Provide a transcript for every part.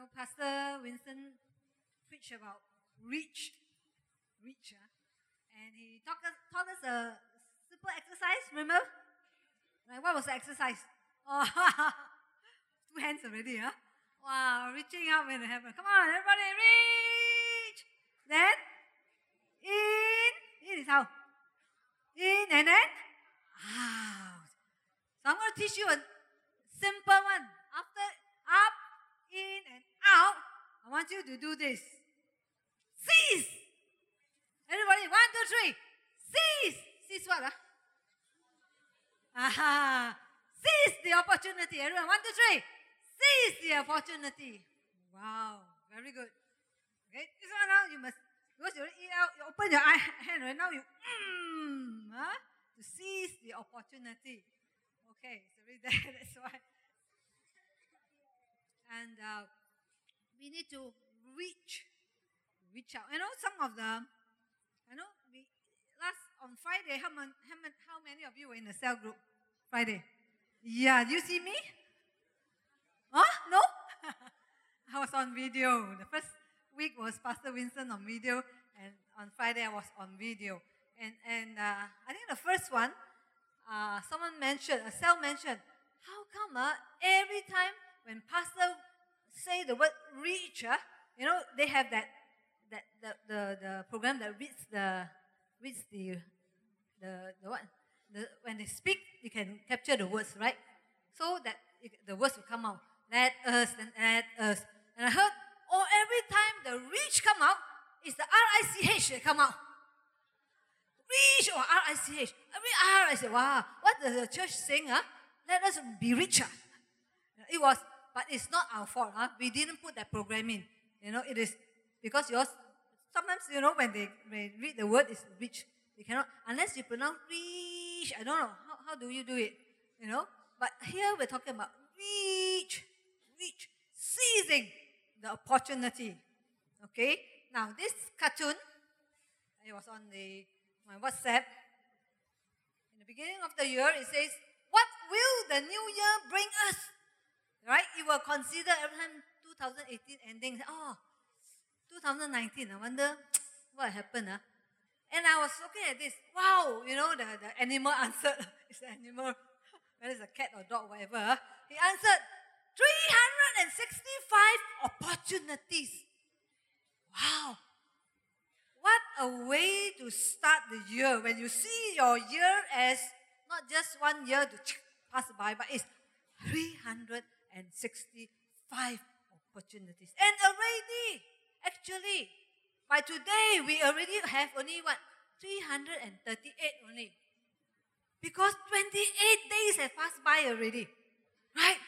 know, Pastor Winston preached about reach, reach, uh, and he taught us, taught us a simple exercise. Remember? Like what was the exercise? Oh, two hands already, huh? Wow, reaching up in heaven. Come on, everybody, reach. Then in, in is how? In and then out. So I'm going to teach you a simple one. After up, in, and out, I want you to do this. Seize. Everybody, one, two, three. Seize. Seize what? Huh? Aha. Seize the opportunity. Everyone, one, two, three. Seize the opportunity. Wow, very good. Okay, this one now you must because you you open your eye, hand right now. You mm, huh? to seize the opportunity. Okay, so read that. That's why. And uh, we need to reach, reach out. You know, some of the, I know, we last on Friday. How many, how many, how many of you were in the cell group? Friday. Yeah, do you see me? Huh? No? I was on video. The first week was Pastor Winston on video, and on Friday I was on video. And, and uh, I think the first one, uh, someone mentioned, a cell mentioned, how come uh, every time when pastor say the word reach, uh, you know, they have that, that the, the, the program that reads the, reads the, the, the what? The, when they speak, you can capture the words, right? So that it, the words will come out. Let us, and let us. And I heard, oh, every time the reach come out, it's the R-I-C-H that come out. Reach or R-I-C-H. Every R, I said, wow, what does the church saying? Huh? Let us be richer. It was, but it's not our fault. Huh? We didn't put that program in. You know, it is because yours, sometimes, you know, when they, when they read the word, it's rich. They cannot, unless you pronounce reach, I don't know, how, how do you do it? You know? But here we're talking about reach, reach, seizing the opportunity. Okay? Now, this cartoon, it was on the my WhatsApp. In the beginning of the year, it says, What will the new year bring us? Right? You will consider every time 2018 ending. Oh, 2019, I wonder what happened. Huh? And I was looking at this. Wow, you know, the, the animal answered. it's an animal, whether it's a cat or dog, whatever. Ah. He answered 365 opportunities. Wow. What a way to start the year when you see your year as not just one year to pass by, but it's 365 opportunities. And already, actually, by today, we already have only what? 338 only. Because 28 days have passed by already. Right?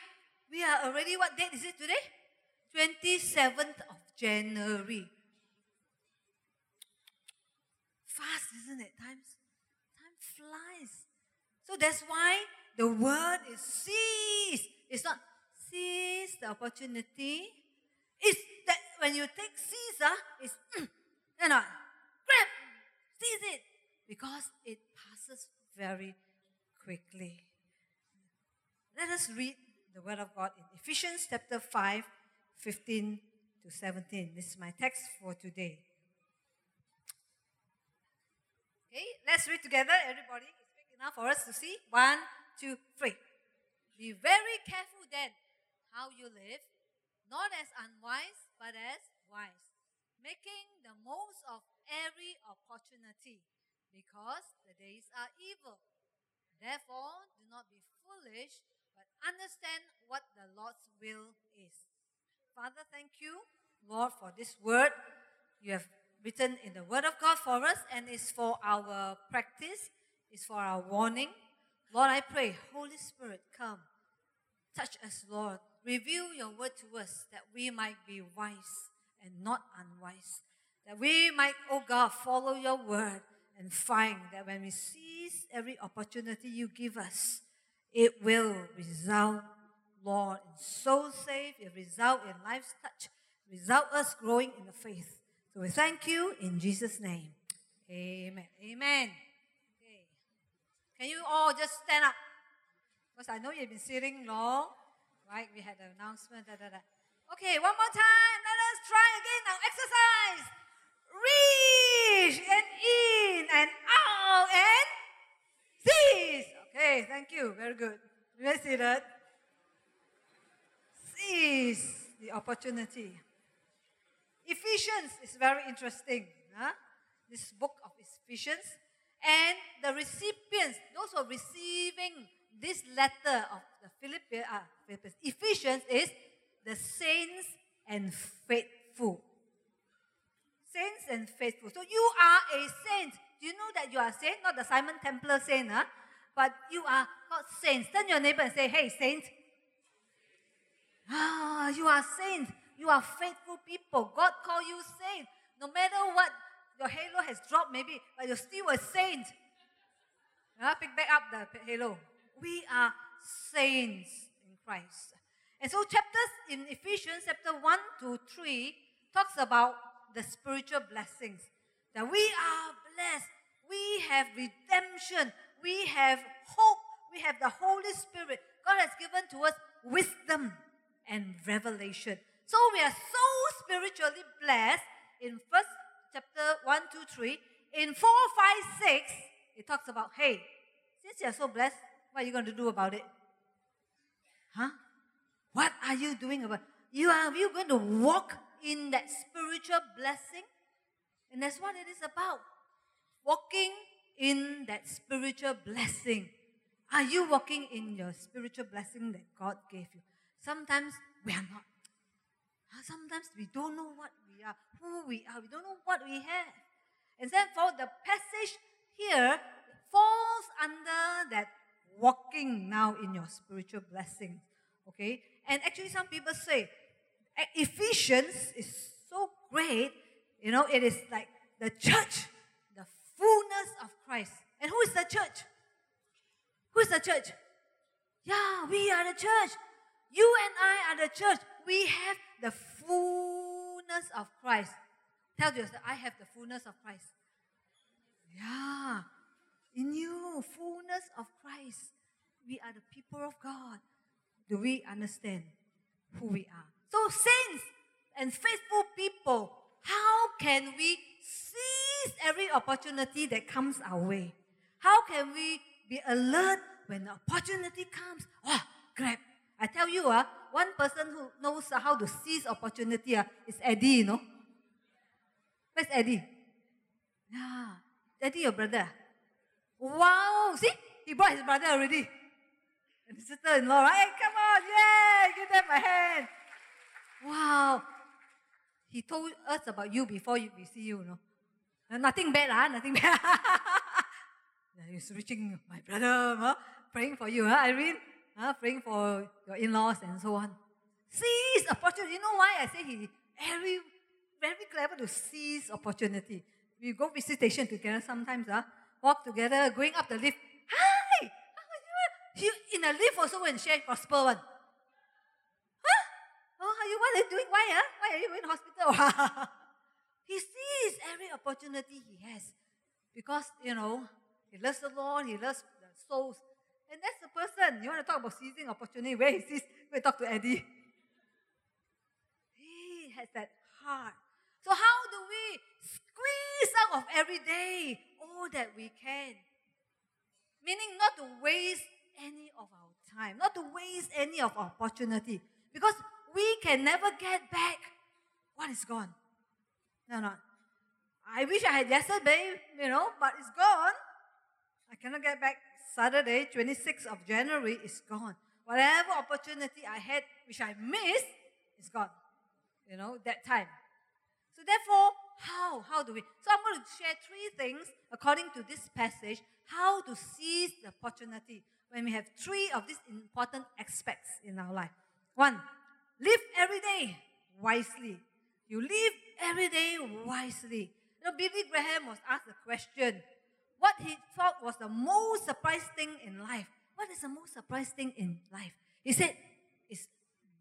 We are already, what date is it today? 27th of January. Fast, isn't it? Times, time flies. So that's why the word is seize. It's not seize the opportunity. It's that when you take uh, it's mm, you know, grab, seize it. Because it passes very quickly. Let us read the word of God in Ephesians chapter 5, 15 to 17. This is my text for today. Okay, let's read together. Everybody is big enough for us to see. One, two, three. Be very careful then how you live, not as unwise, but as wise, making the most of every opportunity, because the days are evil. Therefore, do not be foolish, but understand what the Lord's will is. Father, thank you, Lord, for this word you have written in the Word of God for us and is for our practice, is for our warning. Lord, I pray, Holy Spirit, come. Touch us, Lord. Reveal your word to us that we might be wise and not unwise. That we might, oh God, follow your word and find that when we seize every opportunity you give us, it will result, Lord, in soul save, it result in life's touch, result us growing in the faith. So we thank you in Jesus' name. Amen. Amen. Okay. Can you all just stand up? Because I know you've been sitting long, right? We had the announcement. Da, da, da. Okay, one more time. Let us try again now. Exercise. Reach and in and out and seize. Okay, thank you. Very good. You may see that. Seize the opportunity. Ephesians is very interesting. Huh? This book of Ephesians. And the recipients, those who are receiving this letter of the Philippians, uh, Ephesians is the saints and faithful. Saints and faithful. So you are a saint. Do you know that you are a saint? Not the Simon Templar saint, huh? but you are called saints. Turn your neighbor and say, hey, saint. Ah, you are saints. You are faithful people. God call you saint. No matter what your halo has dropped, maybe, but you're still a saint. Uh, pick back up the halo. We are saints in Christ. And so chapters in Ephesians chapter 1 to 3 talks about the spiritual blessings. That we are blessed. We have redemption. We have hope. We have the Holy Spirit. God has given to us wisdom and revelation. So we are so spiritually blessed in first chapter 1, 2, 3. In 4, 5, 6, it talks about, hey, since you are so blessed, what are you going to do about it? Huh? What are you doing about you are you going to walk in that spiritual blessing? And that's what it is about. Walking in that spiritual blessing. Are you walking in your spiritual blessing that God gave you? Sometimes we are not. Sometimes we don't know what we are, who we are, we don't know what we have. And therefore, the passage here in your spiritual blessing. Okay? And actually, some people say Ephesians is so great. You know, it is like the church, the fullness of Christ. And who is the church? Who is the church? Yeah, we are the church. You and I are the church. We have the fullness of Christ. Tell yourself, I have the fullness of Christ. Yeah. In you, fullness of Christ. We are the people of God do we understand who we are? So, saints and faithful people, how can we seize every opportunity that comes our way? How can we be alert when the opportunity comes? Oh, grab. I tell you, uh, one person who knows how to seize opportunity uh, is Eddie, you know. Where's Eddie? Yeah. Eddie, your brother. Wow. See? He brought his brother already. Sister-in-law, hey, come on, yeah, give them a hand. Wow. He told us about you before we see you, you know. Uh, nothing bad, huh? nothing bad. He's reaching my brother, huh? praying for you, huh, Irene? Huh? Praying for your in-laws and so on. Seize opportunity. You know why I say he very, very clever to seize opportunity. We go visitation together sometimes, huh? walk together, going up the lift. He in a lift also and share gospel one. Huh? Oh, how you what are you doing? Why? Huh? Why are you in hospital? he sees every opportunity he has. Because, you know, he loves the Lord, he loves the souls. And that's the person. You want to talk about seizing opportunity, where he sees, we talk to Eddie. He has that heart. So how do we squeeze out of every day all that we can? Meaning not to waste any of our time, not to waste any of our opportunity, because we can never get back what is gone. No, no. I wish I had yesterday, you know, but it's gone. I cannot get back. Saturday, 26th of January, is gone. Whatever opportunity I had, which I missed, is gone. You know, that time. So therefore, how? How do we? So I'm going to share three things according to this passage, how to seize the opportunity when we have three of these important aspects in our life. One, live every day wisely. You live every day wisely. You know, Billy Graham was asked a question. What he thought was the most surprising thing in life. What is the most surprising thing in life? He said, it's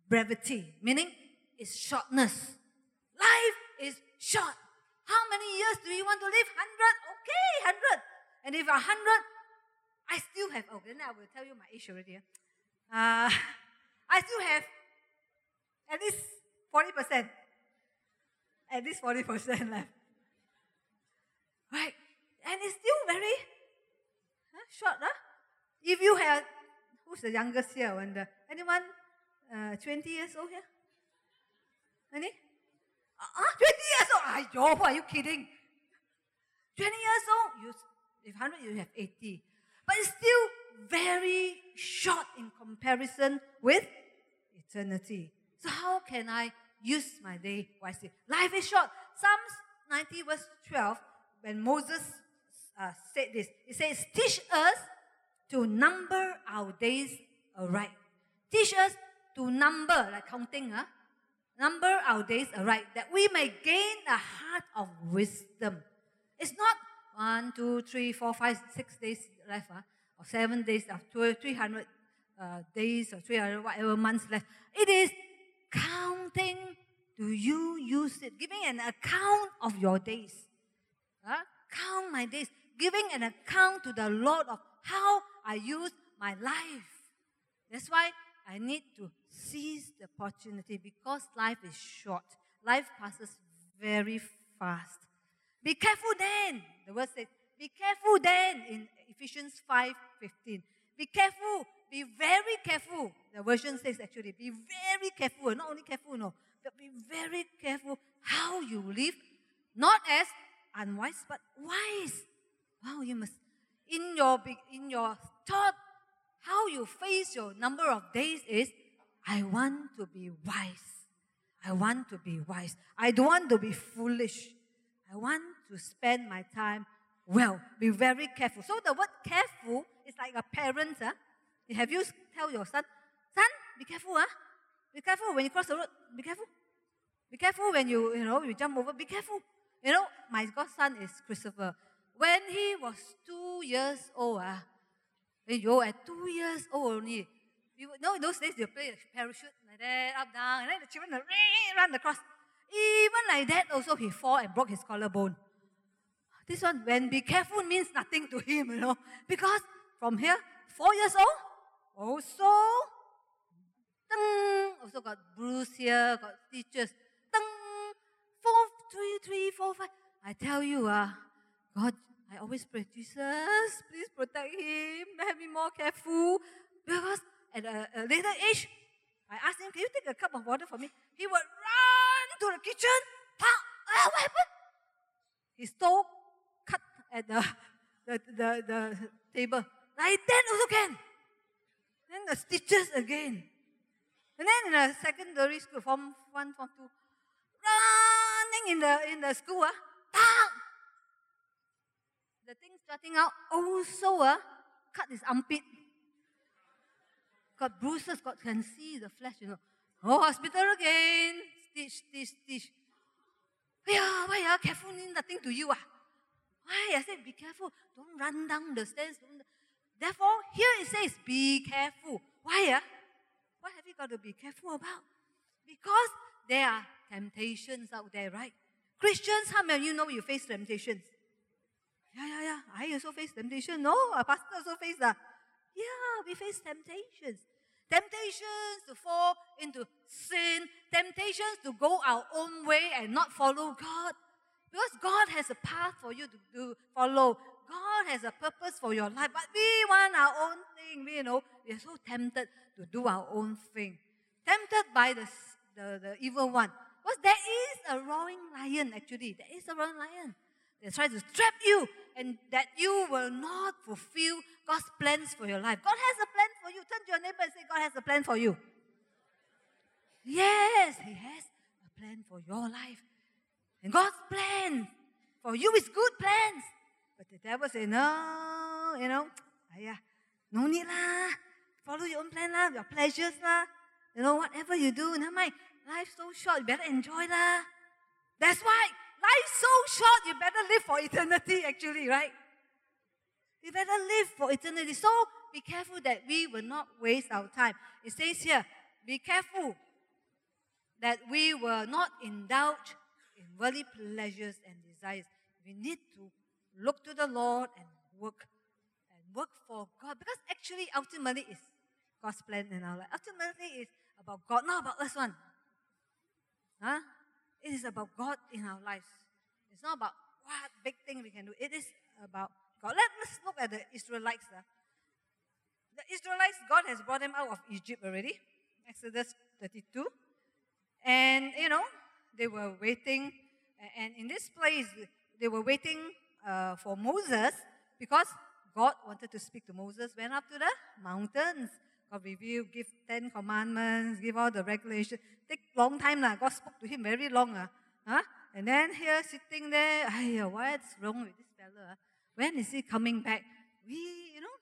brevity, meaning it's shortness. Life is short. How many years do you want to live? 100? Okay, 100. And if 100, I still have, oh, then I will tell you my age already. Uh, I still have at least 40%. At least 40% left. Right? And it's still very huh, short, huh? If you have, who's the youngest here? Wonder? Anyone uh, 20 years old here? Any? Uh, 20 years old? Ayo, are you kidding? 20 years old, you, if 100, you have 80. But it's still very short in comparison with eternity. So, how can I use my day wisely? Life is short. Psalms 90, verse 12, when Moses uh, said this, it says, Teach us to number our days aright. Teach us to number, like counting, huh? number our days aright, that we may gain a heart of wisdom. It's not one, two, three, four, five, six days left, huh? or seven days, or 300 uh, days, or 300 whatever months left. It is counting. Do you use it? Giving an account of your days. Huh? Count my days. Giving an account to the Lord of how I use my life. That's why I need to seize the opportunity because life is short. Life passes very fast. Be careful then. The word says, be careful then in Ephesians 5 15. Be careful. Be very careful. The version says actually, be very careful. Not only careful, no, but be very careful how you live. Not as unwise, but wise. Wow, you must in your in your thought, how you face your number of days is, I want to be wise. I want to be wise. I don't want to be foolish. I want to spend my time well. Be very careful. So the word careful is like a parent. Huh? Have you tell your son, son, be careful, huh? Be careful when you cross the road. Be careful. Be careful when you, you know, you jump over. Be careful. You know, my godson is Christopher. When he was two years old, ah, eh, you at two years old only, you know, in those days you play a parachute like that, up, down, and then the children run across. Even like that, also he fall and broke his collarbone. This one, when be careful means nothing to him, you know, because from here, four years old, also, ding, also got bruise here, got stitches, ding, four, three, three, four, five. I tell you, uh, God, I always pray, Jesus, please protect him, let me more careful, because at a, a later age, I asked him, can you take a cup of water for me? He would run to the kitchen. Ah, what happened? Toe cut at the, the, the, the table. Like that also can. Then the stitches again. And then in the secondary school, form one, form two, running in the in the school, ah, the thing starting out also uh, cut his armpit got bruises, got can see the flesh, you know. Oh, hospital again. Stitch, stitch, stitch. Yeah, why are careful nothing to you? Ah? Why? I said, be careful. Don't run down the stairs. Don't... Therefore, here it says, be careful. Why? Ah? What have you got to be careful about? Because there are temptations out there, right? Christians, how many of you know you face temptations? Yeah, yeah, yeah. I also face temptation. No, a pastor also face that. Yeah, we face temptations. Temptations to fall into sin, temptations to go our own way and not follow God. Because God has a path for you to, follow. God has a purpose for your life, but we want our own thing. We, you know, we are so tempted to do our own thing. Tempted by the, the, the evil one. Because there is a roaring lion, actually. There is a roaring lion. They try to trap you and that you will not fulfill God's plans for your life. God has a plan for you. Turn to your neighbor and say, God has a plan for you. Yes, He has a plan for your life. And God's plan for you is good plans. But the devil say, no, you know, yeah, no need lah. Follow your own plan lah, your pleasures lah. You know, whatever you do, never mind. Life's so short, you better enjoy lah. That's why life's so short, you better live for eternity, actually, right? You better live for eternity. So be careful that we will not waste our time. It says here, be careful that we will not indulge in worldly pleasures and desires. We need to look to the Lord and work and work for God because actually ultimately it's God's plan in our life. Ultimately it's about God, not about us one. Huh? It is about God in our lives. It's not about what big thing we can do. It is about God. Let, us look at the Israelites. Uh. The Israelites, God has brought them out of Egypt already. Exodus 32. And, you know, they were waiting. And in this place, they were waiting uh, for Moses because God wanted to speak to Moses, went up to the mountains. God revealed, give Ten Commandments, give all the regulations. Take long time. lah. God spoke to him very long. Uh. Huh? And then here sitting there, what's wrong with this fella? Uh? When is he coming back? We, you know,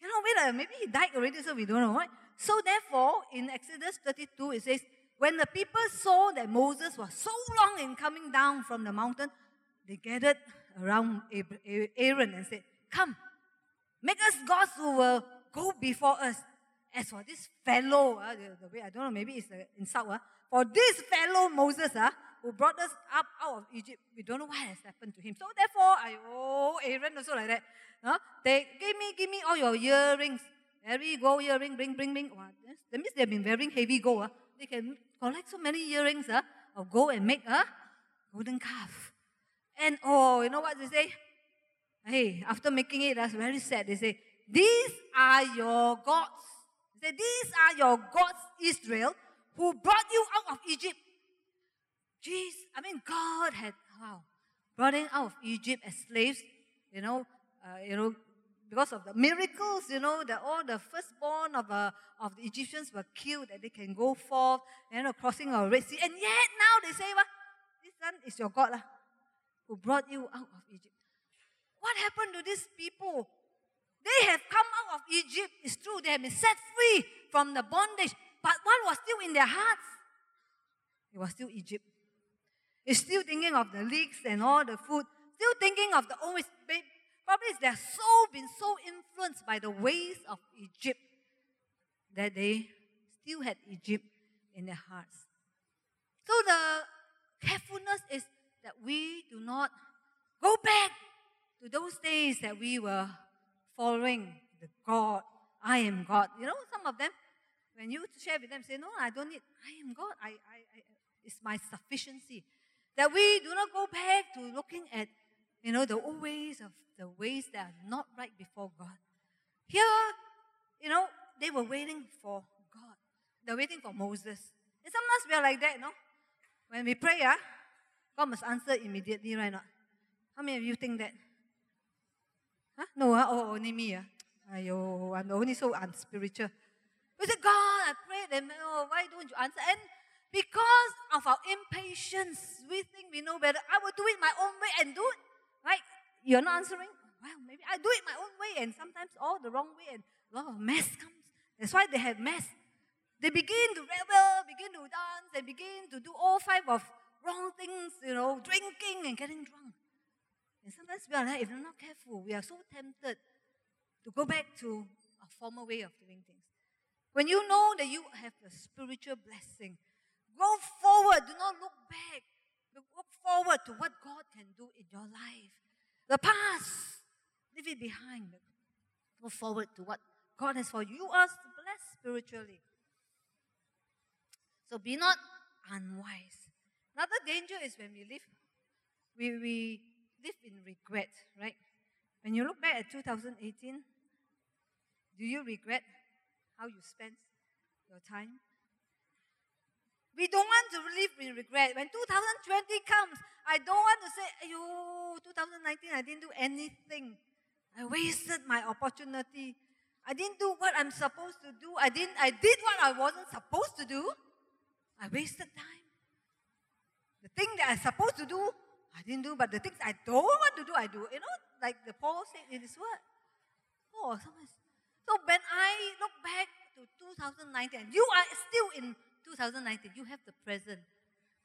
you know, wait, maybe he died already, so we don't know. Right? So therefore, in Exodus 32, it says, when the people saw that Moses was so long in coming down from the mountain, they gathered around Aaron and said, Come, make us gods who will go before us. As for this fellow, uh, the, way I don't know, maybe it's an insult. Uh, for this fellow Moses, uh, who brought us up out of Egypt, we don't know what has happened to him. So therefore, I oh Aaron also like that. Huh? They give me, give me all your earrings. Every gold earring, bring, bring, bring. Wow, that means they've been wearing heavy gold. Uh. They can collect so many earrings uh, of gold and make a golden calf. And oh, you know what they say? Hey, after making it, that's very sad. They say, These are your gods. They say, These are your gods, Israel, who brought you out of Egypt. Jeez, I mean, God had wow, brought them out of Egypt as slaves, you know, uh, you know, because of the miracles, you know, that all the firstborn of, uh, of the Egyptians were killed, that they can go forth, you know, crossing a Red Sea. And yet now they say, well, this one is your God. Uh who brought you out of Egypt. What happened to these people? They have come out of Egypt. It's true, they have been set free from the bondage. But what was still in their hearts? It was still Egypt. It's still thinking of the leeks and all the food. Still thinking of the old ways. Probably they're so been so influenced by the ways of Egypt that they still had Egypt in their hearts. So the carefulness is that we do not go back to those days that we were following the God. I am God. You know, some of them, when you share with them, say, No, I don't need, I am God. I, I, I, it's my sufficiency. That we do not go back to looking at, you know, the old ways of the ways that are not right before God. Here, you know, they were waiting for God. They're waiting for Moses. And sometimes we are like that, you know. When we pray, ah, God must answer immediately, right? Not? How many of you think that? Huh? No, huh? oh, only me. Huh? Ayo, I'm only so unspiritual. We say, God, I pray, and oh, why don't you answer? And because of our impatience, we think we know better. I will do it my own way and do it. Right? You're not answering? Well, maybe I do it my own way, and sometimes all the wrong way, and a lot of mess comes. That's why they have mess. They begin to rebel, begin to dance, they begin to do all five of wrong things, you know, drinking and getting drunk. And sometimes we are like, if we're not careful, we are so tempted to go back to a former way of doing things. When you know that you have a spiritual blessing, go forward. Do not look back. Look forward to what God can do in your life. The past, leave it behind. Go forward to what God has for you. You are blessed spiritually. So be not unwise. Another danger is when we live, we, we live in regret, right? When you look back at 2018, do you regret how you spent your time? We don't want to live in regret. When 2020 comes, I don't want to say, Ayo, 2019, I didn't do anything. I wasted my opportunity. I didn't do what I'm supposed to do. I didn't I did what I wasn't supposed to do. I wasted time. The thing that I'm supposed to do, I didn't do, but the things I don't want to do, I do. You know, like the Paul said in his word. Oh, so So when I look back to 2019, you are still in 2019. You have the present.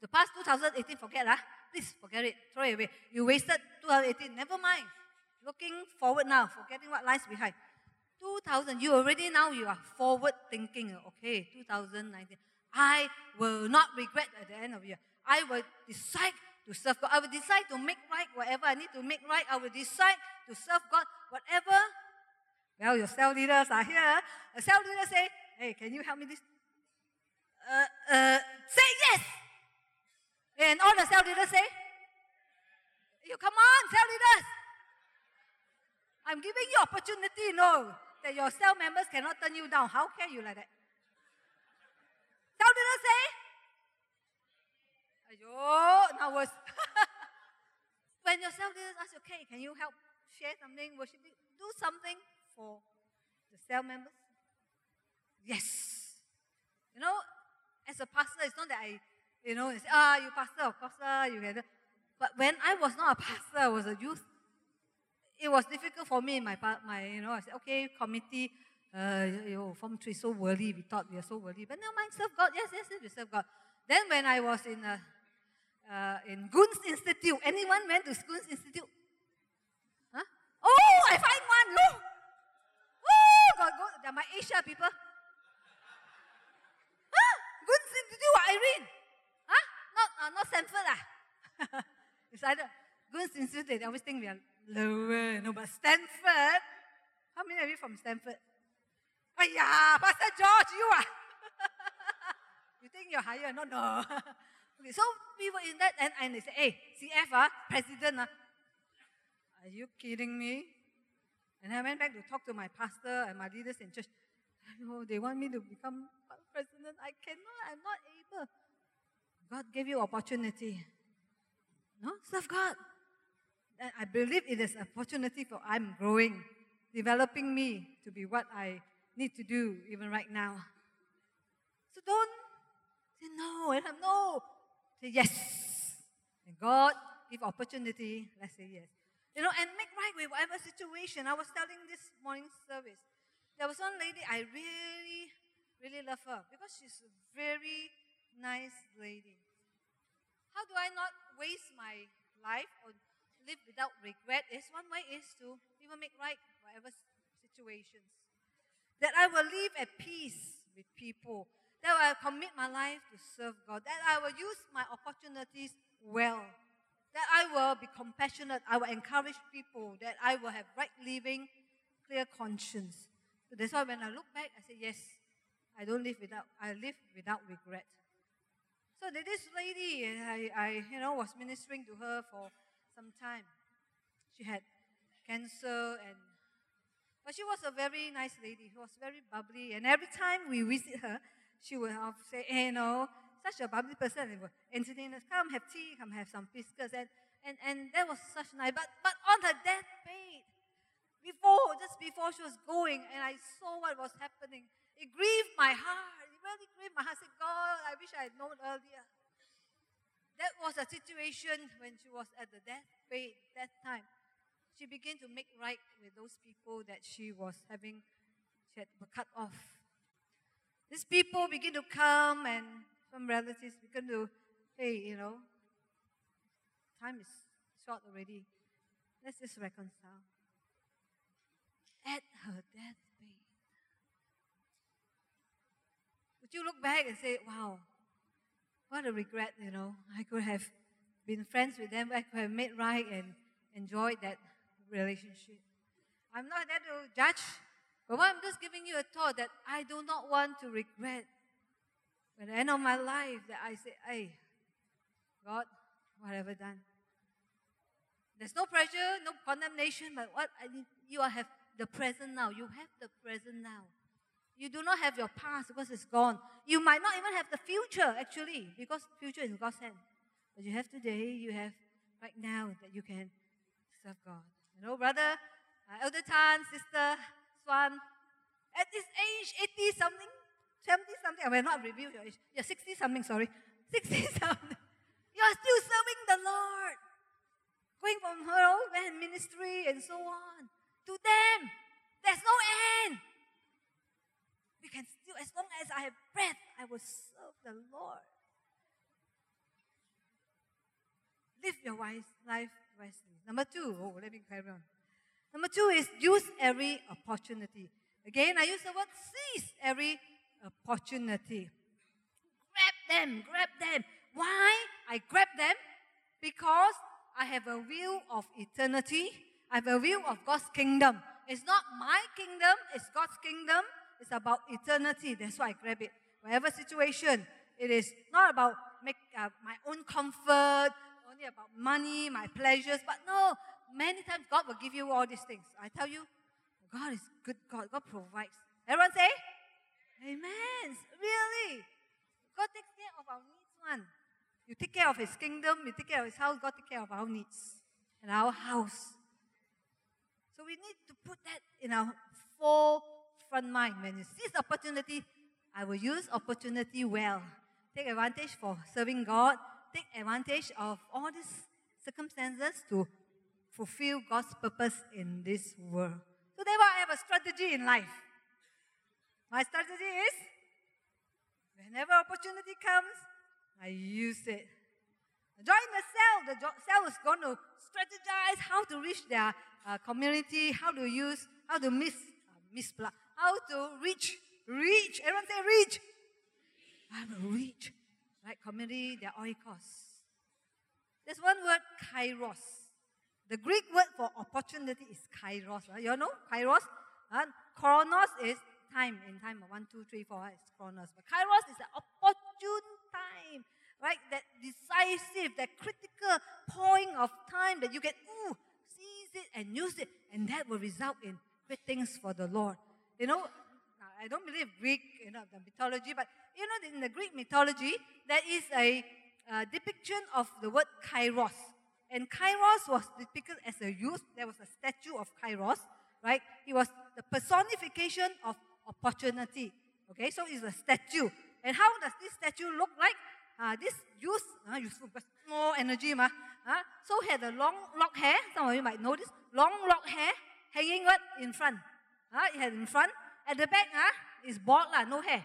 The past 2018, forget lah. Please forget it. Throw it away. You wasted 2018. Never mind. Looking forward now, forgetting what lies behind. 2000, you already now you are forward thinking. Okay, 2019. I will not regret at the end of the year. I will decide to serve God. I will decide to make right whatever I need to make right. I will decide to serve God, whatever. Well, your cell leaders are here. A cell leader say, hey, can you help me this? Uh, uh, say yes. And all the cell leaders say, You come on, cell leaders. I'm giving you opportunity, no, that your cell members cannot turn you down. How can you like that? Cell leaders say, Ayo, now was when your cell leaders ask, okay, can you help share something, worship, do something for the cell members? Yes. You know, as a pastor, it's not that I, you know, it's, ah, you pastor, of course, uh, you can. But when I was not a pastor, I was a youth. It was difficult for me, my, my you know, I said, okay, committee, uh, you form three, so worthy. We thought we are so worthy. But now mind, serve God. Yes, yes, yes, we serve God. Then when I was in, uh, uh, in Gunz Institute, anyone went to Gunz Institute? Huh? Oh, I find one. Look. Oh, God, God, they're my Asia people. Gunz Institute, Irene. Huh? Not, uh, not Stanford, ah. it's either Gunz Institute, they always think we are lower, no, but Stanford. How many of you from Stanford? Oh, yeah, Pastor George, you are. you think you're higher? No, no. okay, so we were in that, and, and they said, hey, CF, uh, president, uh, are you kidding me? And I went back to talk to my pastor and my leaders in church. Oh, they want me to become president. I cannot. I'm not able. God gave you opportunity. No, serve God. And I believe it is opportunity for I'm growing, developing me to be what I need to do even right now. So don't say no and I'm no. Say yes. And God give opportunity. Let's say yes. You know, and make right with whatever situation. I was telling this morning service. There was one lady I really really love her because she's a very nice lady. How do I not waste my life or live without regret? Is one way is to even make right whatever situations. That I will live at peace with people. That I will commit my life to serve God. That I will use my opportunities well. That I will be compassionate. I will encourage people. That I will have right living, clear conscience. That's why when I look back, I say, yes, I don't live without, I live without regret. So this lady, I, I, you know, was ministering to her for some time. She had cancer and, but she was a very nice lady. She was very bubbly. And every time we visit her, she would say, eh, hey, you know, such a bubbly person. And would entertain us, come have tea, come have some biscuits. And, and, and that was such nice. But, but on her deathbed, before, just before she was going, and I saw what was happening, it grieved my heart. It really grieved my heart. I said, God, I wish I had known earlier. That was a situation when she was at the deathbed that time. She began to make right with those people that she was having, she had cut off. These people begin to come and some relatives begin to, hey, you know, time is short already. Let's just reconcile. At her oh, deathbed. Would you look back and say, wow, what a regret, you know? I could have been friends with them, I could have made right and enjoyed that relationship. I'm not there to judge, but I'm just giving you a thought that I do not want to regret. At the end of my life, that I say, hey, God, what have I done? There's no pressure, no condemnation, but what I need, you have the present now. You have the present now. You do not have your past because it's gone. You might not even have the future, actually, because future is God's hand. But you have today, you have right now that you can serve God. You know, brother, uh, Elder Tan, sister, Swan, at this age, 80 something, 70 something, I will not review your age. You're 60 something, sorry. 60 something. You are still serving the Lord. Going from her old man ministry and so on. To them, there's no end. We can still, as long as I have breath, I will serve the Lord. Live your wise life wisely. Number two, oh, let me carry on. Number two is use every opportunity. Again, I use the word seize every opportunity. Grab them, grab them. Why I grab them? Because I have a view of eternity. I have a view of God's kingdom. It's not my kingdom, it's God's kingdom. It's about eternity. That's why I grab it. Whatever situation, It is not about make, uh, my own comfort, only about money, my pleasures. But no, many times God will give you all these things. I tell you, God is good God. God provides. Everyone say, Amen. Really. God takes care of our needs, one. You take care of His kingdom, you take care of His house, God take care of our needs and our house. So we need to put that in our forefront mind. When you see the opportunity, I will use opportunity well. Take advantage for serving God. Take advantage of all these circumstances to fulfill God's purpose in this world. So therefore, I have a strategy in life. My strategy is whenever opportunity comes, I use it. Join the cell. The cell is going to strategize how to reach their uh, community, how to use, how to miss, uh, miss blood, how to reach, reach. Everyone say reach. To reach, right? Community, their oikos. There's one word, kairos. The Greek word for opportunity is kairos. Right? You know kairos? Uh, chronos is time in time one, two, three, four. It's chronos. But kairos is the opportune time right? That decisive, that critical point of time that you can, ooh, seize it and use it, and that will result in great things for the Lord. You know, I don't believe Greek, you know, the mythology, but you know, in the Greek mythology, there is a, a depiction of the word kairos. And kairos was depicted as a youth. There was a statue of kairos, right? He was the personification of opportunity. Okay, so it's a statue. And how does this statue look like? Uh, this use uh, useful because more energy ma. Uh, so had a long lock hair. Some of you might notice long lock hair hanging what in front. Uh, it had in front. At the back uh, is bald lah, no hair.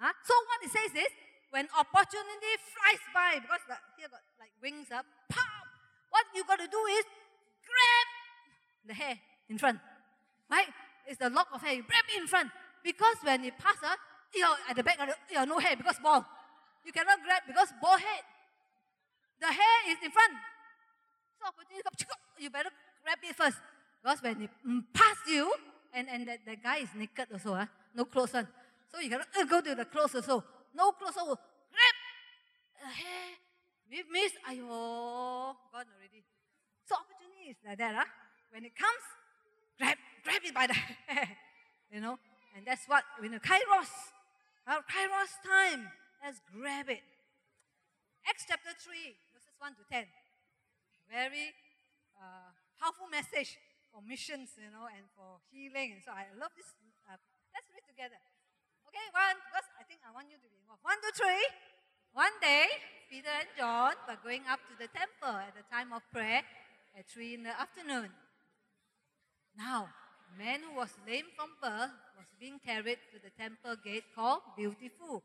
Uh, so what it says is when opportunity flies by because the, here got like wings up, pop. What you got to do is grab the hair in front, right? It's the lock of hair. You grab it in front because when it passes, uh, you know, at the back, you know, no hair because bald. You cannot grab because bald head. The hair is in front. So opportunity you better grab it first. Because when it mm, pass you, and, and that, that guy is naked also, huh? no clothes on. So you cannot uh, go to the clothes also. No clothes also. Grab the hair. We miss, ayo, gone already. So opportunity is like that, huh? When it comes, grab, grab it by the hair. you know, and that's what, when the kairos, our kairos time, Let's grab it. Acts chapter 3, verses 1 to 10. Very uh, powerful message for missions, you know, and for healing. And so I love this. Uh, let's read together. Okay, one, because I think I want you to be involved. One, two, three. One day, Peter and John were going up to the temple at the time of prayer at 3 in the afternoon. Now, a man who was lame from birth was being carried to the temple gate called Beautiful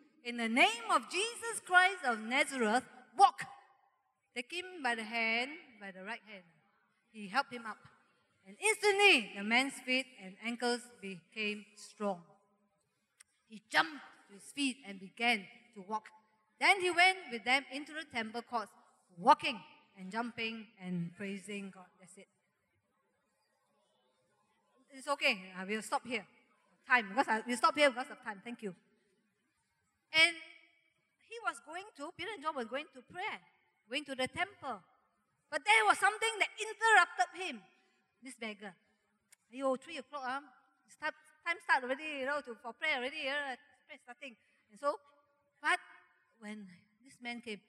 In the name of Jesus Christ of Nazareth, walk. Take him by the hand, by the right hand. He helped him up. And instantly, the man's feet and ankles became strong. He jumped to his feet and began to walk. Then he went with them into the temple courts, walking and jumping and praising God. That's it. It's okay. Uh, I will stop here. Time, because I will stop here because of time. Thank you. And he was going to, Peter and John were going to pray, going to the temple. But there was something that interrupted him. This beggar. Yo, three o'clock, um, start, time start already, you know, to, for prayer already, uh, prayer starting. And so, but when this man came,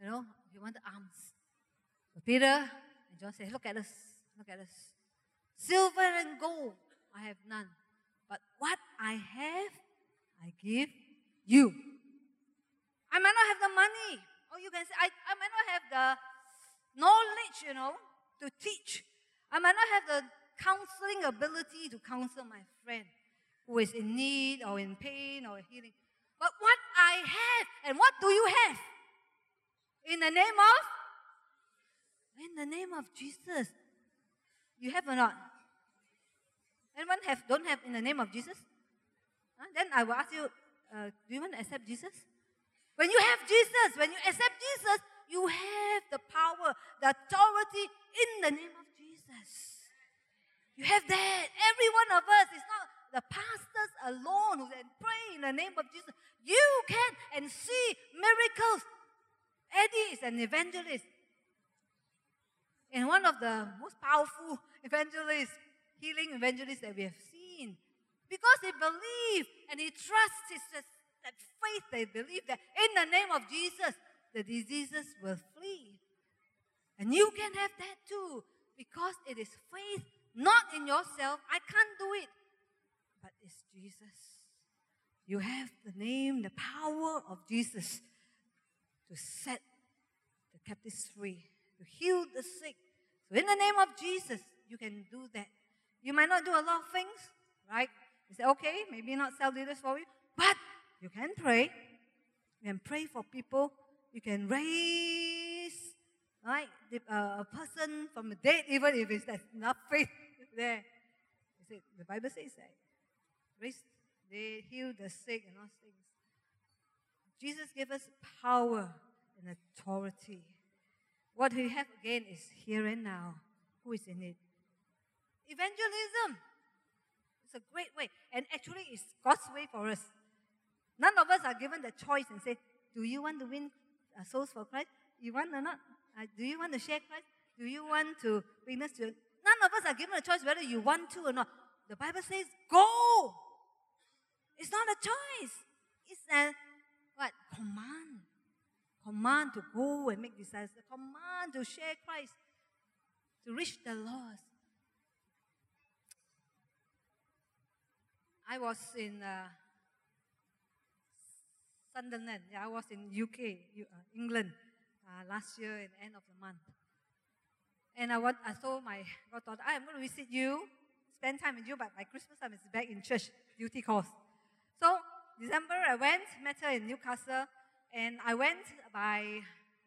you know, he wanted. But Peter and John said, look at us, look at us. Silver and gold I have none. But what I have, I give you. I might not have the money. Or you can say, I, I might not have the knowledge, you know, to teach. I might not have the counseling ability to counsel my friend who is in need or in pain or healing. But what I have, and what do you have? In the name of? In the name of Jesus. You have or not? Anyone have don't have in the name of Jesus? Huh? Then I will ask you, uh, do you want to accept Jesus? When you have Jesus, when you accept Jesus, you have the power, the authority in the name of Jesus. You have that. Every one of us. It's not the pastors alone who can pray in the name of Jesus. You can and see miracles. Eddie is an evangelist. And one of the most powerful evangelists, healing evangelists that we have seen. Because he believed and he trusts that faith, they believe that in the name of Jesus, the diseases will flee. And you can have that too, because it is faith, not in yourself. I can't do it, but it's Jesus. You have the name, the power of Jesus to set the captives free, to heal the sick. So, in the name of Jesus, you can do that. You might not do a lot of things, right? You say, okay, maybe not cell leaders for you, but you can pray. You can pray for people. You can raise, right, the, uh, a person from the dead, even if it's there's enough faith there. You see, the Bible says that. Raise, they heal the sick and all things. Jesus gave us power and authority. What we have again is here and now. Who is in it? Evangelism. It's a great way. And actually, it's God's way for us. None of us are given the choice and say, Do you want to win uh, souls for Christ? You want or not? Uh, do you want to share Christ? Do you want to witness to? None of us are given a choice whether you want to or not. The Bible says, Go. It's not a choice. It's a what? Command. Command to go and make disciples. Command to share Christ. To reach the lost. I was in uh, Sunderland. Yeah, I was in UK, uh, England, uh, last year the end of the month. And I, want, I told my goddaughter, I'm going to visit you, spend time with you, but by Christmas time it's back in church, duty course. So December I went, met her in Newcastle, and I went by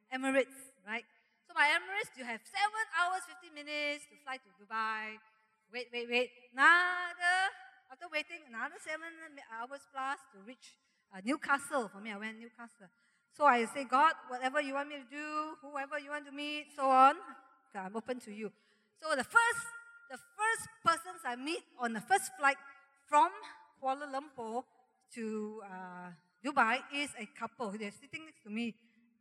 Emirates, right? So by Emirates, you have 7 hours, 50 minutes to fly to Dubai. Wait, wait, wait. Another, after waiting, another 7 hours plus to reach uh, Newcastle. For me, I went Newcastle. So I say, God, whatever you want me to do, whoever you want to meet, so on, I'm open to you. So the first, the first persons I meet on the first flight from Kuala Lumpur to uh, Dubai is a couple. They're sitting next to me.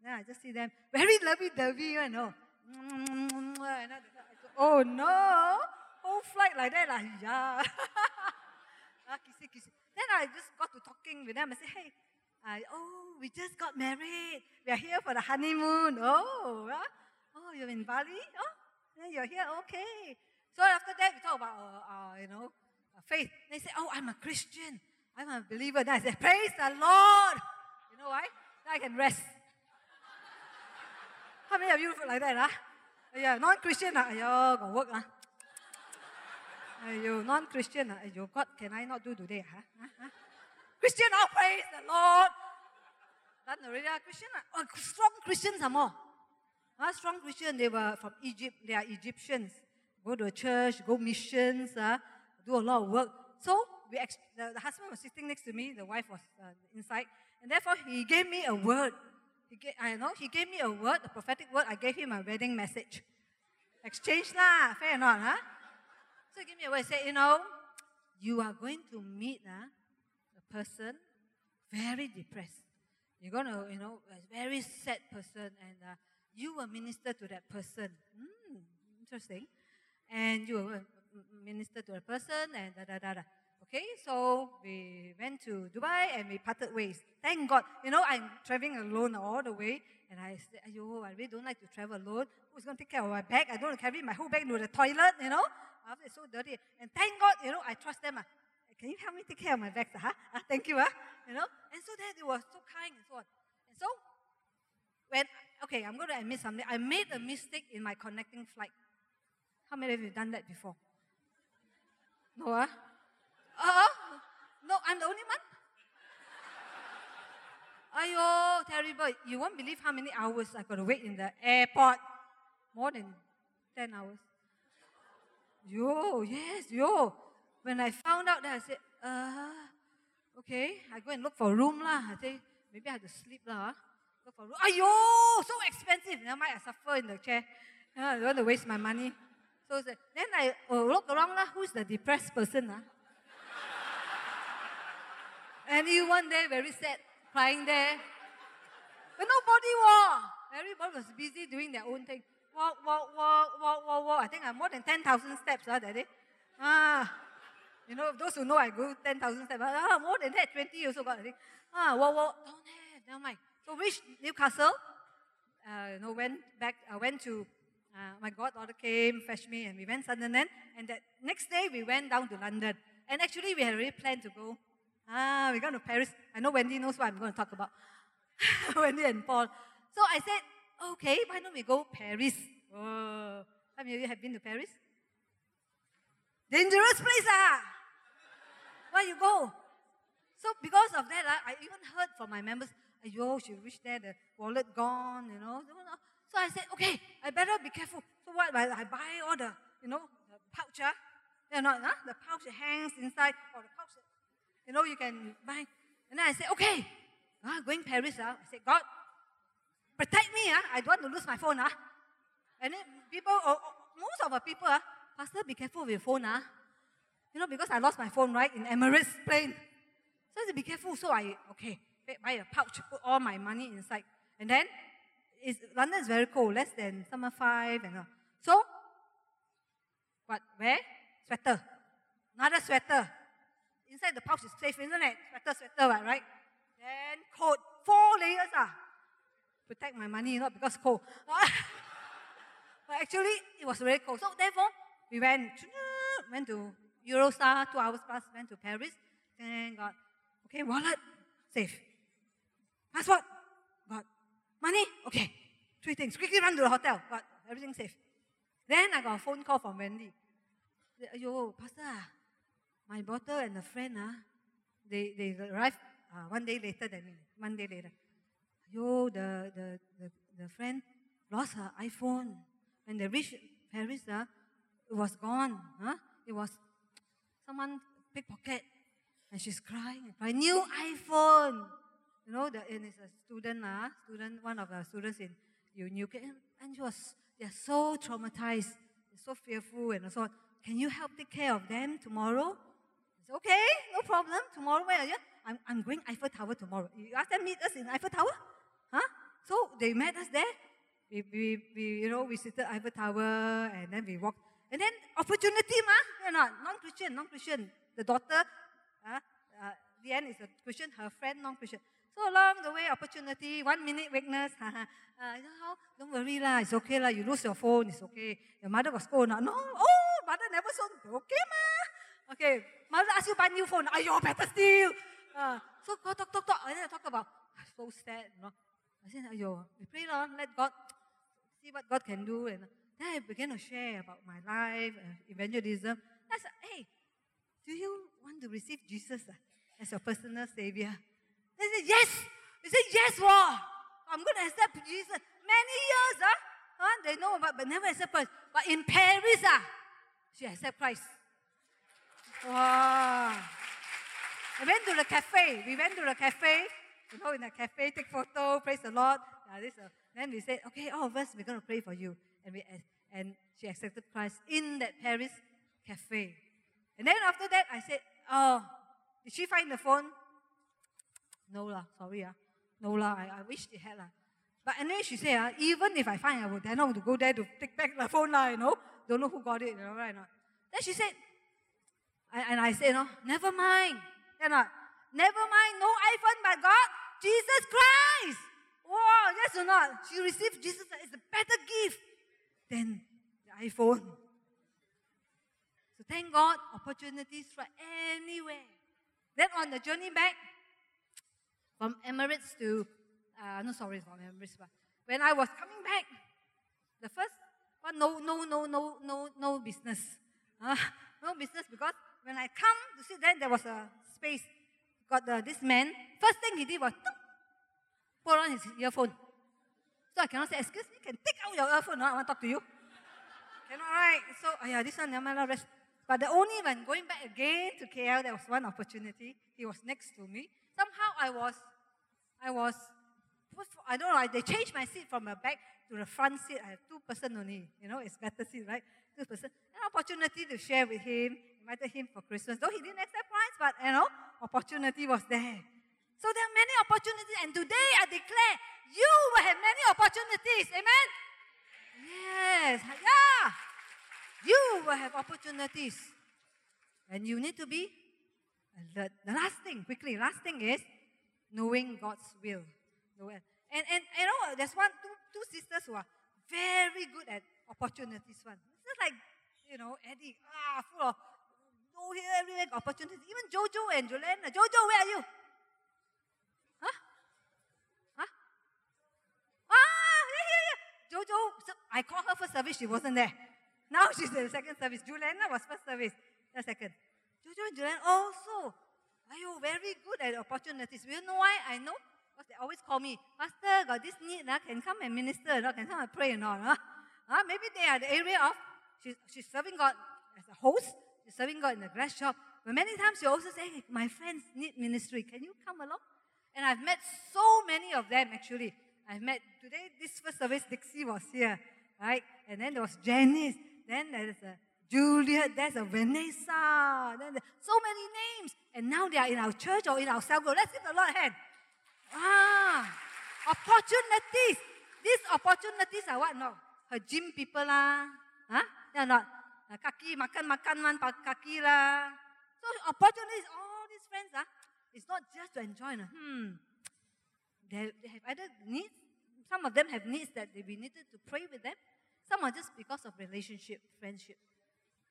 Yeah, I just see them very lovey-dovey, you know. oh no, whole flight like that, like, yeah. ah, kissy, kissy. Then I just got to talking with them. I said, hey, uh, oh, we just got married. We are here for the honeymoon. Oh, uh, oh, you're in Bali? Oh, then you're here. Okay. So after that, we talk about, uh, uh, you know, uh, faith. They say, oh, I'm a Christian. I'm a believer. Then I said, praise the Lord. You know why? Then I can rest. How many of you like that? Huh? Yeah, non-Christian. Uh, yo, got work. Huh? You non-Christian, uh, God can I not do today? Huh? huh? huh? Christian, oh praise the Lord. Done already, uh, Christian, uh, oh, strong Christians are more. Uh, strong Christian, they were from Egypt, they are Egyptians. Go to a church, go missions, uh, do a lot of work. So we ex- the, the, husband was sitting next to me, the wife was uh, inside, and therefore he gave me a word. He gave, I know he gave me a word, a prophetic word. I gave him a wedding message. Exchange lah, fair or not, huh? So give me a word. Say, you know, you are going to meet uh, a person very depressed. You're going to, you know, a very sad person, and uh, you will minister to that person. Mm, interesting. And you will minister to a person, and da da da da. Okay, so we went to Dubai and we parted ways. Thank God. You know, I'm traveling alone all the way. And I said, I really don't like to travel alone. Who's going to take care of my bag? I don't want to carry my whole bag to the toilet, you know after it's so dirty. And thank God, you know, I trust them. Uh, Can you help me take care of my bags? Uh, huh? Uh, thank you. Uh, you know? And so they were so kind and so on. And so, when, okay, I'm going to admit something. I made a mistake in my connecting flight. How many of you done that before? No, uh? Uh, no, I'm the only one? Ayo, terrible. You won't believe how many hours I got to wait in the airport. More than 10 hours. Yo, yes, yo. When I found out that, I said, uh, okay, I go and look for a room lah. I say, maybe I have to sleep lah. Look for a room. Ayo, so expensive. Never mind, I suffer in the chair. I don't want to waste my money. So then I oh, look around lah. Who's the depressed person? Ah? Anyone there very sad, crying there? But nobody was. Everybody was busy doing their own thing. Walk, walk, walk, walk, walk, walk. I think I'm more than 10,000 steps ah, that day. Ah, you know, those who know I go 10,000 steps. Ah, more than that, 20 also got, I think. Ah, walk, walk. Don't have, never mind. So reached Newcastle. Uh, you know, went back, I uh, went to, uh, my goddaughter came, fetched me, and we went Sunderland. And that next day, we went down to London. And actually, we had already planned to go Ah, we're going to Paris. I know Wendy knows what I'm going to talk about. Wendy and Paul. So I said, okay, why don't we go Paris? Oh, how many of you have been to Paris? Dangerous place, ah! Why you go? So because of that, ah, I even heard from my members, Ayo, she reached there, the wallet gone, you know. So I said, okay, I better be careful. So what, I buy all the, you know, the pouch, ah? You know, huh? the pouch hangs inside, or the pouch you know, you can buy. And then I said, okay, ah, going Paris. Ah. I said, God, protect me. Ah. I don't want to lose my phone. Ah. And then people, oh, oh, most of the people, ah, Pastor, be careful with your phone. Ah. You know, because I lost my phone, right, in Emirates plane. So I said, be careful. So I, okay, buy a pouch, put all my money inside. And then, it's, London is very cold, less than summer five and all. So, what, where? Sweater. Another sweater. Inside the pouch is safe, isn't it? Sweater, sweater, right? Then coat, four layers ah. Protect my money, not because cold. but actually, it was very cold. So therefore, we went, went to Eurostar, two hours plus, went to Paris. Then got, okay, wallet, safe. Passport, got. Money, okay. Three things. Quickly run to the hotel, got everything safe. Then I got a phone call from Wendy. Ayo, Pastor, ah, my daughter and a friend, ah, they, they arrived uh, one day later than me, one day later. Yo, the, the, the, the friend lost her iPhone. When they reached Paris, ah, it was gone. Huh? It was someone pickpocket. And she's crying. My new iPhone. You know, the, and it's a student, ah, student, one of the students in UK. And she was, they're so traumatized, so fearful and so on. Can you help take care of them tomorrow? said, okay, no problem. Tomorrow, where are you? I'm, I'm going Eiffel Tower tomorrow. You ask them meet us in Eiffel Tower? Huh? So they met us there. We, we, we you know, we visited Eiffel Tower and then we walked. And then opportunity, ma, you know, non-Christian, non-Christian. The daughter, uh, uh, the end is a Christian, her friend non-Christian. So along the way, opportunity, one minute weakness. uh, you know how? Don't worry lah, it's okay lah. You lose your phone, it's okay. Your mother was scolded. No, oh, mother never sold. Okay, ma. Okay, mother ask you buy new phone. Ayo, better still. Uh, so go talk, talk, talk. And then talk about, so sad, you know. I said, ayo, we pray, Lord, let God see what God can do. And then I began to share about my life, uh, evangelism. I said, hey, do you want to receive Jesus uh, as your personal savior? They said, yes. They said, yes, wow. I'm going to accept Jesus. Many years, huh? huh? They know about, but never accept Christ. But in Paris, uh, she accepted Christ. Wow. I went to the cafe. We went to the cafe. You know, in the cafe, take photo, praise the Lord. Uh, this, uh, then we said, okay, all of us, we're going to pray for you. And, we, and she accepted Christ in that Paris cafe. And then after that, I said, oh, did she find the phone? No lah, sorry ah. No lah, I, I wish they had lah. But anyway, she said, uh, even if I find, I would not to go there to take back the phone lah, you know. Don't know who got it, you know, right? Then she said, and I said, no, never mind. You know, never mind, no iPhone but God, Jesus Christ. Wow, yes or not? She received Jesus as a better gift than the iPhone. So thank God, opportunities for anywhere. Then on the journey back from Emirates to, uh, no, sorry, from Emirates, but when I was coming back, the first one, no, no, no, no, no, no business. Uh, no business because when I come to sit there, there was a space. Got the, this man. First thing he did was, put on his earphone. So I cannot say, excuse me, can take out your earphone, no? I want to talk to you. cannot, right? So, oh yeah, this one, never mind, rest. But the only when going back again to KL, there was one opportunity. He was next to me. Somehow I was, I was, I don't know, they changed my seat from the back to the front seat. I have two person only. You know, it's better seat, right? Two person. An opportunity to share with him, invited him for Christmas. Though he didn't accept Christ, but you know, opportunity was there. So there are many opportunities, and today I declare you will have many opportunities. Amen. Yes, yeah. You will have opportunities, and you need to be alert. The last thing, quickly, last thing is knowing God's will. And, and you know, there's one, two, two sisters who are very good at opportunities. One, it's just like, you know, Eddie, ah, full of, no here, everywhere, opportunities. Even Jojo and Jolene. Jojo, where are you? Huh? Huh? Ah, yeah, yeah, yeah. Jojo, so I called her first service, she wasn't there. Now she's in the second service. Juliana was first service, the second. Jojo and Juliana also, are you very good at opportunities? You know why I know? Because they always call me, Pastor, got this need, uh, can come and minister, uh, can come and pray or not. Uh? Uh, maybe they are the area of, she's, she's serving God as a host, she's serving God in the grass shop. But many times she also say, hey, my friends need ministry, can you come along? And I've met so many of them actually. I've met, today, this first service, Dixie was here, right? And then there was Janice, then there's a Juliet, there's a Vanessa, then so many names. And now they are in our church or in our cell group. Let's give the Lord a hand. Ah, opportunities. These opportunities are what? No, her gym people lah. Huh? They are not. Kaki makan makan man kaki lah. So opportunities, all these friends ah, it's not just to enjoy. No. Hmm. They, they have either needs. Some of them have needs that they be needed to pray with them. Some are just because of relationship, friendship.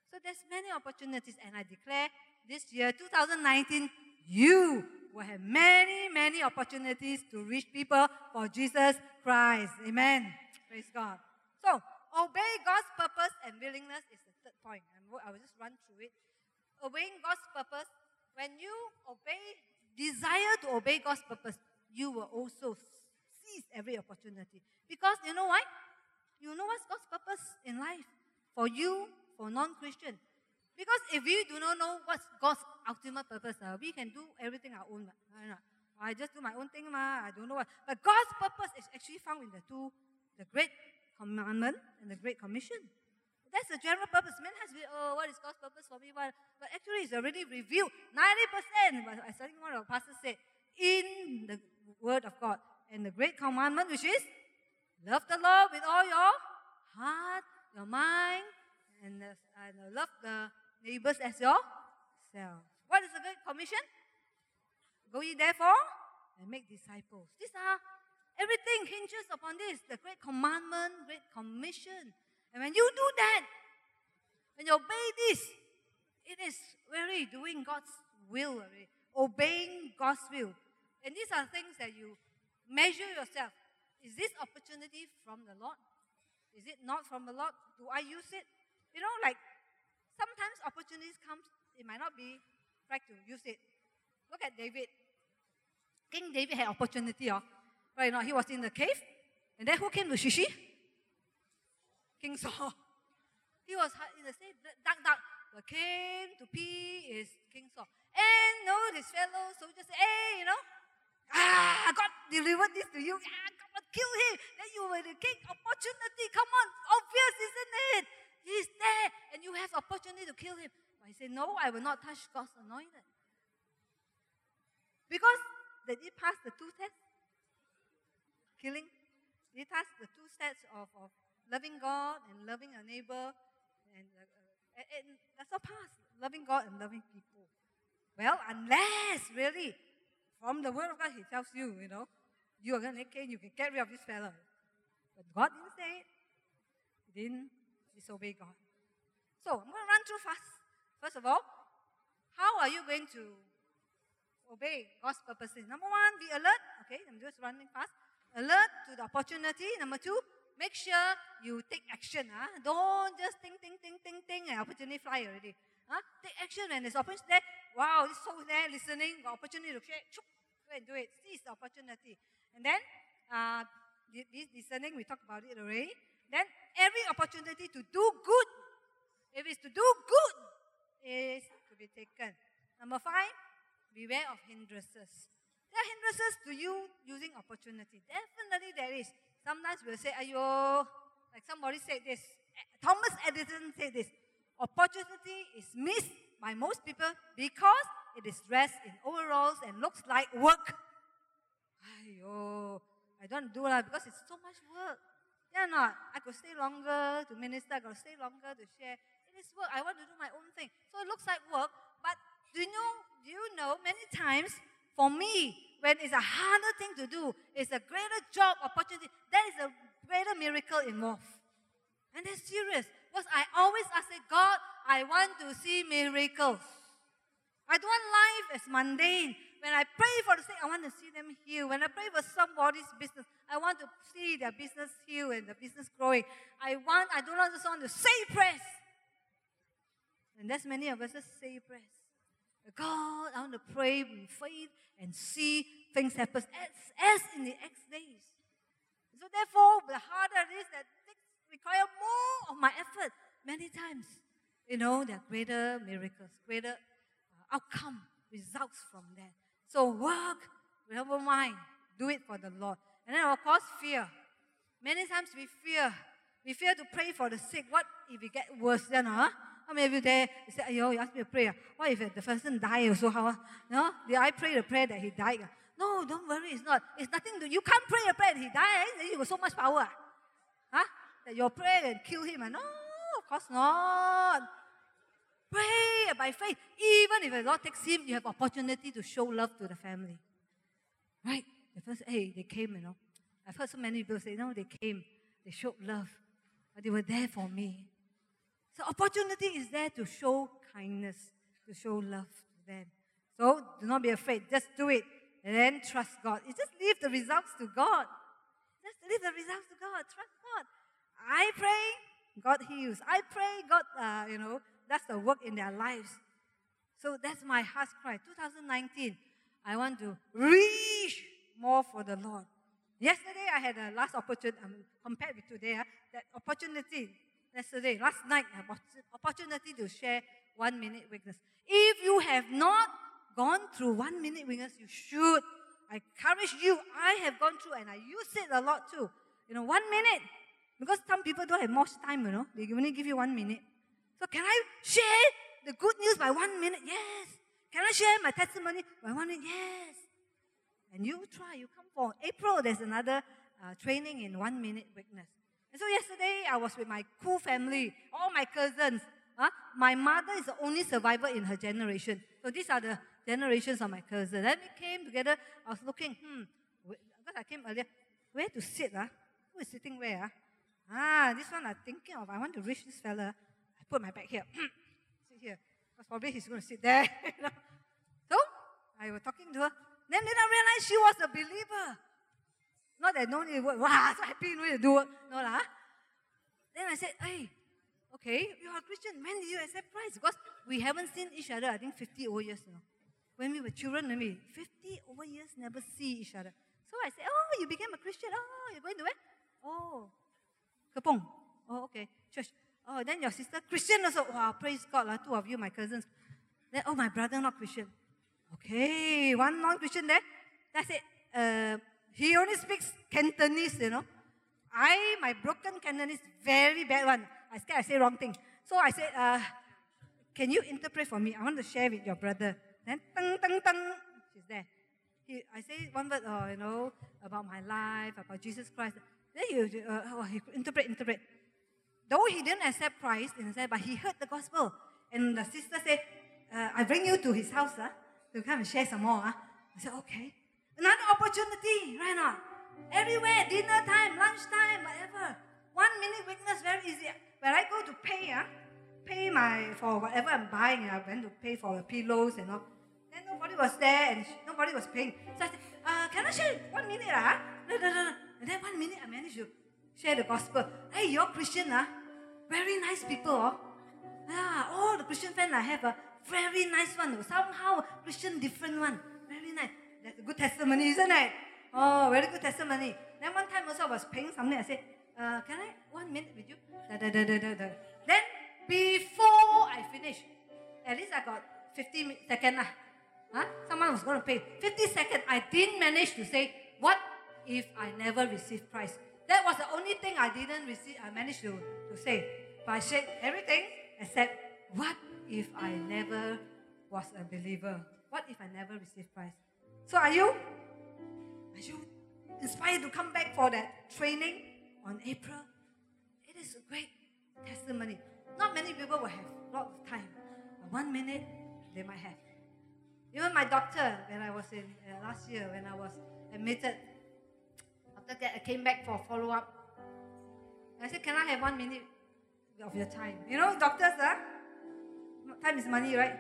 So there's many opportunities, and I declare this year, 2019, you will have many, many opportunities to reach people for Jesus Christ. Amen. Praise God. So, obey God's purpose and willingness is the third point. I will just run through it. Obeying God's purpose, when you obey, desire to obey God's purpose, you will also seize every opportunity. Because you know why? You know what's God's purpose in life for you, for non Christian. Because if we do not know what's God's ultimate purpose, uh, we can do everything our own. Uh, I just do my own thing, ma. I don't know what. But God's purpose is actually found in the two, the Great Commandment and the Great Commission. That's the general purpose. Man has been, oh, what is God's purpose for me? But, but actually, it's already revealed 90%. But I think one of the pastors said, in the Word of God. And the Great Commandment, which is love the Lord with all your heart, your mind, and, and love the neighbors as yourself. What is the Great Commission? Go ye therefore and make disciples. These are everything hinges upon this the Great Commandment, Great Commission. And when you do that, when you obey this, it is really doing God's will, obeying God's will. And these are things that you measure yourself. Is this opportunity from the Lord? Is it not from the Lord? Do I use it? You know, like sometimes opportunities come, it might not be right to use it. Look at David. King David had opportunity, oh. right now he was in the cave, and then who came to Shishi? King Saul. He was in the same dark, dark. What came to pee is King Saul. And no, his fellow soldiers say, hey, you know, ah, God delivered this to you. Ah, God kill him. Then you were the king. Opportunity, come on, obvious, isn't it? He's there, and you have opportunity to kill him. But he said, No, I will not touch God's anointed. Because did he pass the two tests? Killing? Did he pass the two sets of, of loving God and loving a neighbor? And, uh, and, and that's not pass. Loving God and loving people. Well, unless really from the word of God, he tells you, you know, you are going to get you can get rid of this fellow. But God didn't say it. He didn't disobey God. So I'm going to run through fast. First of all, how are you going to obey God's purposes? Number one, be alert. Okay, I'm just running fast. Alert to the opportunity. Number two, make sure you take action. Huh? Don't just think, think, think, think, think, and opportunity fly already. Huh? Take action when there's opportunity there. Wow, this soul there listening, got opportunity to share. Go and do it. Seize the opportunity. And then uh, this discerning, we talked about it already. Then every opportunity to do good, if it's to do good, is to be taken. Number five, beware of hindrances. There are hindrances to you using opportunity. Definitely there is. Sometimes we'll say, ayo, like somebody said this. Thomas Edison said this. Opportunity is missed by most people because it is dressed in overalls and looks like work. Ayo, I don't do that because it's so much work. Yeah, not. I could stay longer to minister. I could stay longer to share. It is work. I want to do my own thing. So it looks like work. But do you know? Do you know? Many times, for me, when it's a harder thing to do, it's a greater job opportunity. There is a greater miracle involved. And it's serious. Because I always ask God, I want to see miracles. I don't want life as mundane. When I pray for the sick, I want to see them heal. When I pray for somebody's business, I want to see their business heal and the business growing. I want, I don't just want to say prayers. And that's many of us that say prayers. God, I want to pray with faith and see things happen as, as in the Acts days. So therefore, the harder it is, that require more of my effort many times. You know, there are greater miracles, greater uh, outcome, results from that. So work, never mind, do it for the Lord. And then of course, fear. Many times we fear. We fear to pray for the sick. What if it get worse then, huh? How many of you there you say, Ayo, you ask me to pray. What if the person die also? How? Uh? No? Did I pray the prayer that he died? No, don't worry, it's not. It's nothing to you can't pray a prayer that he died. Eh? You got so much power. Huh? That your prayer can kill him. No, of course not. Pray by faith. Even if the Lord takes him, you have opportunity to show love to the family. Right? The first, hey, they came, you know. I've heard so many people say, no, they came, they showed love, but they were there for me. So opportunity is there to show kindness, to show love to them. So do not be afraid. Just do it. And then trust God. You just leave the results to God. Just leave the results to God. Trust God. I pray, God heals. I pray, God, uh, you know, that's the work in their lives. So that's my heart's cry. 2019, I want to reach more for the Lord. Yesterday, I had a last opportunity, um, compared with today, uh, that opportunity, yesterday, last night, opportunity to share one minute witness. If you have not gone through one minute witness, you should. I encourage you. I have gone through and I use it a lot too. You know, one minute. Because some people don't have much time, you know. They only give you one minute. So can I share the good news by one minute? Yes. Can I share my testimony by one minute? Yes. And you try, you come for April, there's another uh, training in one minute witness. And so yesterday I was with my cool family, all my cousins. Huh? My mother is the only survivor in her generation. So these are the generations of my cousins. Then we came together. I was looking, hmm, because I came earlier, where to sit? Huh? Who is sitting where? Huh? Ah, this one I'm thinking of. I want to reach this fella. Put my back here. Hmm. sit here. Because probably he's going to sit there. so I was talking to her. Then did I realize she was a believer. Not that no need work. Wow, so happy no need to do work. No lah. Then I said, hey, okay, you are a Christian. When did you accept Christ? Because we haven't seen each other, I think 50 over years now. When we were children, maybe 50 over years never see each other. So I said, oh, you became a Christian. Oh, you're going to where? Oh, Kepong. Oh, okay. Church. Oh, then your sister, Christian also. Wow, praise God, lah, two of you, my cousins. Then, oh, my brother, not Christian. Okay, one non-Christian there. That's it. Uh, he only speaks Cantonese, you know. I, my broken Cantonese, very bad one. I scared I say wrong thing. So I said, uh, can you interpret for me? I want to share with your brother. Then, tang, tang, tang, she's there. He, I say one word, uh, you know, about my life, about Jesus Christ. Then he, uh, oh, he interpret, interpret. Though he didn't accept Christ, sense, but he heard the gospel. And the sister said, uh, I bring you to his house uh, to come and share some more. Uh. I said, okay. Another opportunity, right now. Everywhere, dinner time, lunch time, whatever. One minute witness, very easy. When I go to pay, uh, pay my for whatever I'm buying, I went to pay for the pillows and all. Then nobody was there and nobody was paying. So I said, uh, can I share one minute? Uh? No, no, no, no. And then one minute I managed to share the gospel. Hey, you're Christian, uh? Very nice people, oh. Yeah, all the Christian friends I have, a very nice one. Somehow Christian different one. Very nice. That's a good testimony, isn't it? Oh, very good testimony. Then one time also I was paying something. I said, uh, can I one minute with you? Da, da, da, da, da, da. Then before I finish, at least I got 50 seconds. Lah. Huh? Someone was going to pay 50 seconds. I didn't manage to say, what if I never receive Christ? That was the only thing I didn't receive. I managed to, to say. But I said everything except, what if I never was a believer? What if I never received Christ? So are you? Are you inspired to come back for that training on April? It is a great testimony. Not many people will have a lot of time. But one minute, they might have. Even my doctor, when I was in uh, last year, when I was admitted, after that I came back for follow up. I said, Can I have one minute of your time? You know, doctors, uh, time is money, right?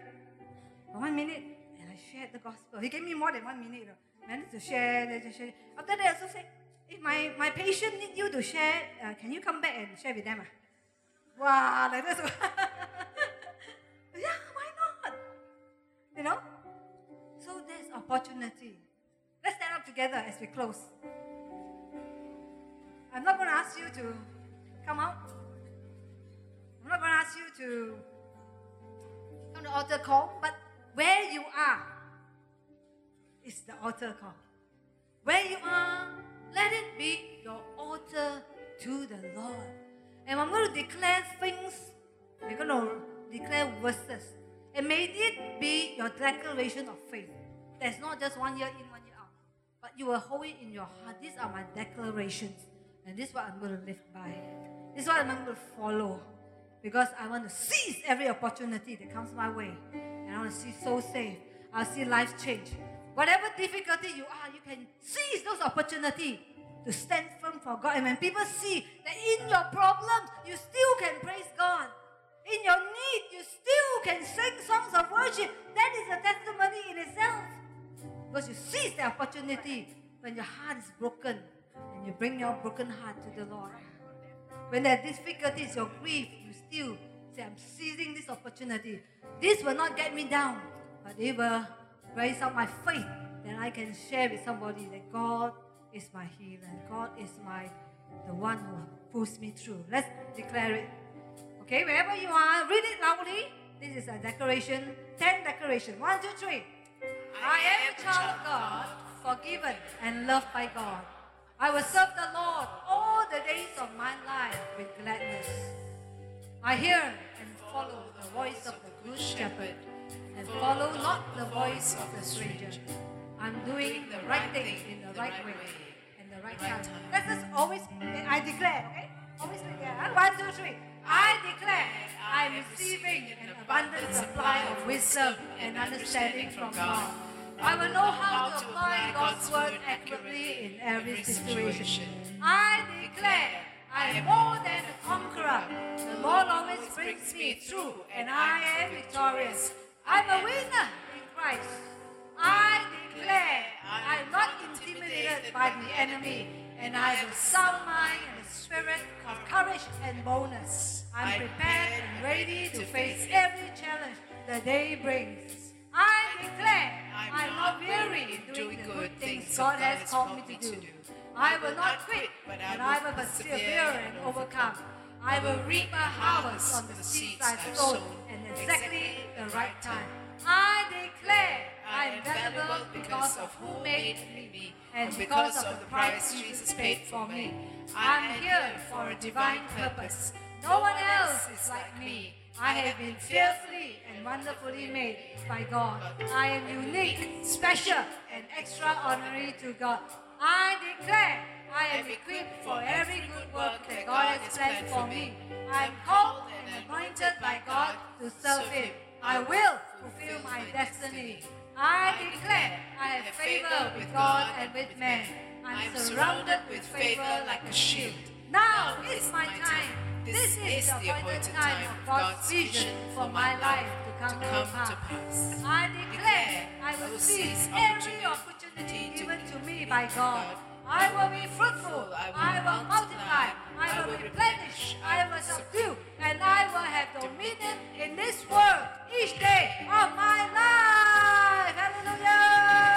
one minute, and I shared the gospel. He gave me more than one minute. I managed to share, to share. After that, I also said, if my, my patient need you to share, uh, can you come back and share with them? Uh? Wow, like this. yeah, why not? You know? So there's opportunity. Let's stand up together as we close. I'm not going to ask you to come out. I'm not going to ask you to come to altar call, but where you are is the altar call. Where you are, let it be your altar to the Lord. And I'm going to declare things. We're going to declare verses. And may it be your declaration of faith. There's not just one year in, one year out. But you will hold it in your heart. These are my declarations. And this is what I'm going to live by. This is what I'm going to follow. Because I want to seize every opportunity that comes my way. And I want to see so safe. I'll see lives change. Whatever difficulty you are, you can seize those opportunities to stand firm for God. And when people see that in your problems, you still can praise God. In your need, you still can sing songs of worship. That is a testimony in itself. Because you seize the opportunity when your heart is broken you bring your broken heart to the Lord. When there are difficulties, your grief, you still say, I'm seizing this opportunity. This will not get me down, but it will raise up my faith that I can share with somebody that God is my healer. God is my the one who pulls me through. Let's declare it. Okay, wherever you are, read it loudly. This is a declaration. Ten declaration. One, two, three. I am a child of God, forgiven and loved by God. I will serve the Lord all the days of my life with gladness. I hear and follow the voice of the good shepherd and follow not the voice of the stranger. I'm doing the right thing in the right way and the right time. Let us always, I declare, okay? Always declare. One, two, three. I declare I am receiving an abundant supply of wisdom and understanding from God. I will know how to apply God's word accurately in every situation. I declare I am more than a conqueror. The Lord always brings me through, and I am victorious. I'm a winner in Christ. I declare I am not intimidated by the enemy, and I have a sound mind and a spirit of courage and boldness. I'm prepared and ready to face every challenge the day brings. Weary in doing the good things God has called me to do. I will not quit, but I will persevere and overcome. I will reap a harvest on the seeds I've sown at exactly the right time. I declare I am valuable because of who made me and because of the price Jesus paid for me. I am here for a divine purpose. No one else is like me. I have been fearfully and wonderfully made by God. I am unique, special, and extraordinary to God. I declare I am equipped for every good work that God has planned for me. I am called and anointed by God to serve Him. I will fulfill my destiny. I declare I have favor with God and with men. I'm surrounded with favor like a shield. Now is my time. This, is the appointed time of God's vision for my life to come, to, come to pass. I declare I will seize every opportunity given to me by God. I will be fruitful, I will multiply, I will replenish, I will subdue, and I will have dominion in this world each day of my life. Hallelujah!